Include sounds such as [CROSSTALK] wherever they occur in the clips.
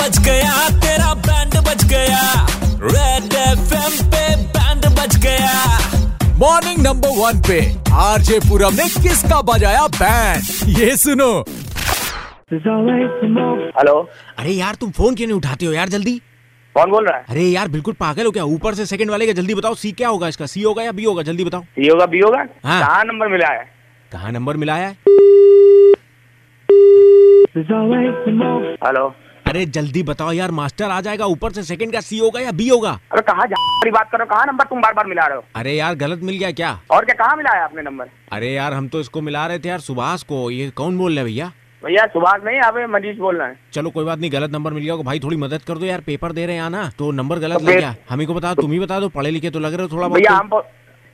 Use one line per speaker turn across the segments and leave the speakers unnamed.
बज गया तेरा बैंड बज गया। रेड एफएम पे बैंड बज गया।
मॉर्निंग नंबर वन पे आरजे पूरम ने किसका बजाया बैंड ये सुनो।
हेलो
अरे यार तुम फ़ोन क्यों नहीं उठाते हो यार जल्दी?
कौन बोल रहा है?
अरे यार बिल्कुल पागल हो क्या? ऊपर से सेकंड वाले का जल्दी बताओ सी क्या होगा इसका? सी होगा या बी होगा? जल्दी बताओ।
सी होगा बी होगा?
हाँ।
कहाँ नंबर मिला है?
कहाँ नंबर मिला है?
हेलो
अरे जल्दी बताओ यार मास्टर आ जाएगा ऊपर से सेकंड का सी होगा या बी होगा?
अरे कहाँ जा बात कर कहाँ नंबर तुम बार बार मिला रहे हो?
अरे यार गलत मिल गया क्या?
और क्या कहाँ मिला है आपने नंबर
अरे यार हम तो इसको मिला रहे थे यार सुभाष को। ये कौन बोल रहे भैया?
भैया सुभाष नहीं आप मनीष बोल रहे हैं।
चलो कोई बात नहीं गलत नंबर मिल गया भाई थोड़ी मदद कर दो यार पेपर दे रहे हैं ना तो नंबर गलत
तो
लग गया। हमें को बता तुम ही बता दो पढ़े लिखे तो लग रहे हो थोड़ा
भैया हम बो-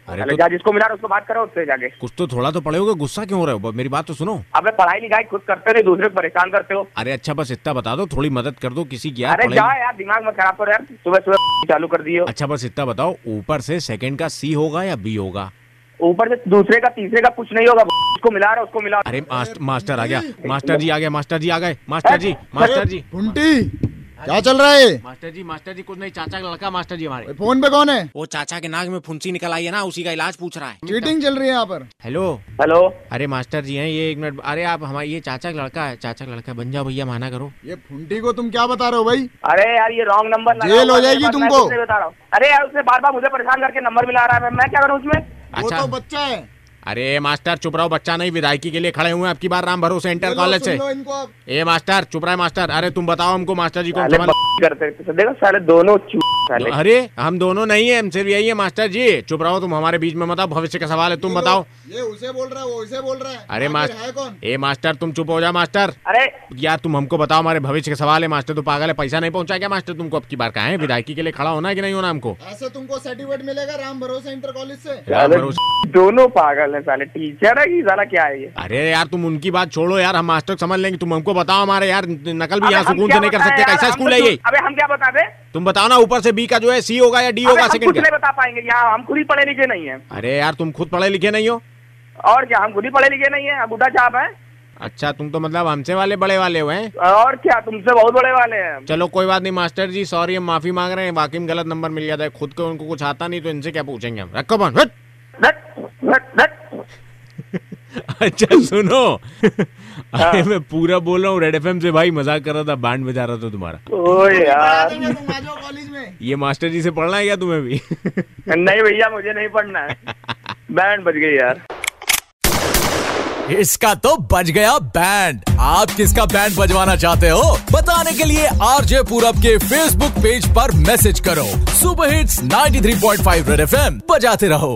अरे तो-
जा जिसको मिला उसको बात करो उससे जाके।
कुछ तो थोड़ा तो पढ़े होगे गुस्सा क्यों हो रहे हो? मेरी बात तो सुनो।
अब पढ़ाई लिखाई खुद करते थे दूसरे को परेशान करते हो।
अरे अच्छा बस इतना बता दो थोड़ी मदद कर दो किसी की यार
अरे जा यार दिमाग मत खराब करो यार सुबह सुबह [LAUGHS] चालू कर दियो।
अच्छा बस इतना बताओ ऊपर से सेकंड का सी होगा या बी होगा?
ऊपर से दूसरे का तीसरे का कुछ नहीं होगा [LAUGHS] उसको मिला रहा हो उसको मिला
अरे मास्टर आ गया मास्टर जी आ गए मास्टर जी आ गए मास्टर जी मास्टर जी।
पुंटी क्या चल रहा है?
मास्टर जी मास्टर जी कुछ नहीं चाचा का लड़का मास्टर जी हमारे।
फ़ोन पे कौन है?
वो चाचा के नाक में फुंसी निकल आई है ना उसी का इलाज पूछ रहा है।
चीटिंग चल रही है यहाँ पर।
हेलो।
हेलो।
अरे मास्टर जी हैं ये एक मिनट अरे आप हमारे ये चाचा का लड़का है चाचा का लड़का है, बन जाओ भैया माना करो।
ये फुंटी को तुम क्या बता रहे हो भाई?
अरे यार ये रॉन्ग नंबर
जेल हो जाएगी तुमको।
बता रहा हूँ। अरे यार उसने बार बार मुझे परेशान करके नंबर मिला रहा है मैं क्या करूँ उसमें?
वो
अच्छा।
तो बच्चा है।
अरे मास्टर चुप रहो बच्चा नहीं विधायकी के लिए खड़े हुए आपकी बार राम भरोसे इंटर कॉलेज से।
लो इनको आप।
ए मास्टर चुप रहा है मास्टर अरे तुम बताओ हमको मास्टर जी
को करते देखो साले दोनों
अरे हम दोनों नहीं है हमसे भी यही है मास्टर जी। चुप रहो तुम हमारे बीच में बताओ भविष्य का सवाल है तुम बताओ।
ये उसे बोल रहा है वो इसे बोल रहा है।
अरे मास्टर
है
ए मास्टर तुम चुप हो जा मास्टर।
अरे।
यार तुम हमको बताओ हमारे भविष्य का सवाल है मास्टर तो पागल है पैसा नहीं पहुँचा क्या मास्टर? तुमको अब की बार कहा है विधायकी के लिए खड़ा होना है कि नहीं होना हमको?
ऐसे तुमको सर्टिफिकेट मिलेगा राम भरोसे इंटर कॉलेज से?
राम
साले
भरोसे
दोनों पागल है साले टीचर है कि साला क्या है ये?
अरे यार तुम उनकी बात छोड़ो यार हम मास्टर समझ लेंगे। तुम हमको बताओ हमारे यार नकल भी यहाँ सुकून से नहीं कर सकते कैसा स्कूल
तो
है ये?
अबे हम क्या बता दे
तुम बताओ ना ऊपर से बी का जो है सी होगा या डी होगा सेकंड
नहीं बता पाएँगे यहाँ हम खुद ही पढ़े लिखे नहीं है।
अरे यार तुम खुद पढ़े लिखे नहीं हो?
और क्या हम खुद ही पढ़े लिखे नहीं है? बुढ़ा चाप है।
अच्छा तुम तो मतलब हमसे वाले बड़े वाले हुए हैं?
और क्या तुमसे बहुत बड़े वाले हैं।
चलो कोई बात नहीं मास्टर जी सॉरी हम माफ़ी मांग रहे हैं। बाकी में गलत नंबर मिल गया था खुद को उनको कुछ आता नहीं तो इनसे क्या पूछेंगे हम? रखो
धत।
अच्छा सुनो। अरे मैं पूरा बोल रहा हूँ रेड एफएम से भाई मज़ाक कर रहा था बैंड बजा रहा था तुम्हारा।
ओ यार।
देंगे तुम आ जाओ कॉलेज में।
ये मास्टर जी से पढ़ना है क्या तुम्हें भी?
नहीं भैया मुझे नहीं पढ़ना है। बैंड बज गई यार।
इसका तो बज गया बैंड आप किसका बैंड बजवाना चाहते हो? बताने के लिए आरजे पूरब के फेसबुक पेज पर मैसेज करो। सुपर हिट्स 93.5 रेड एफएम बजाते रहो।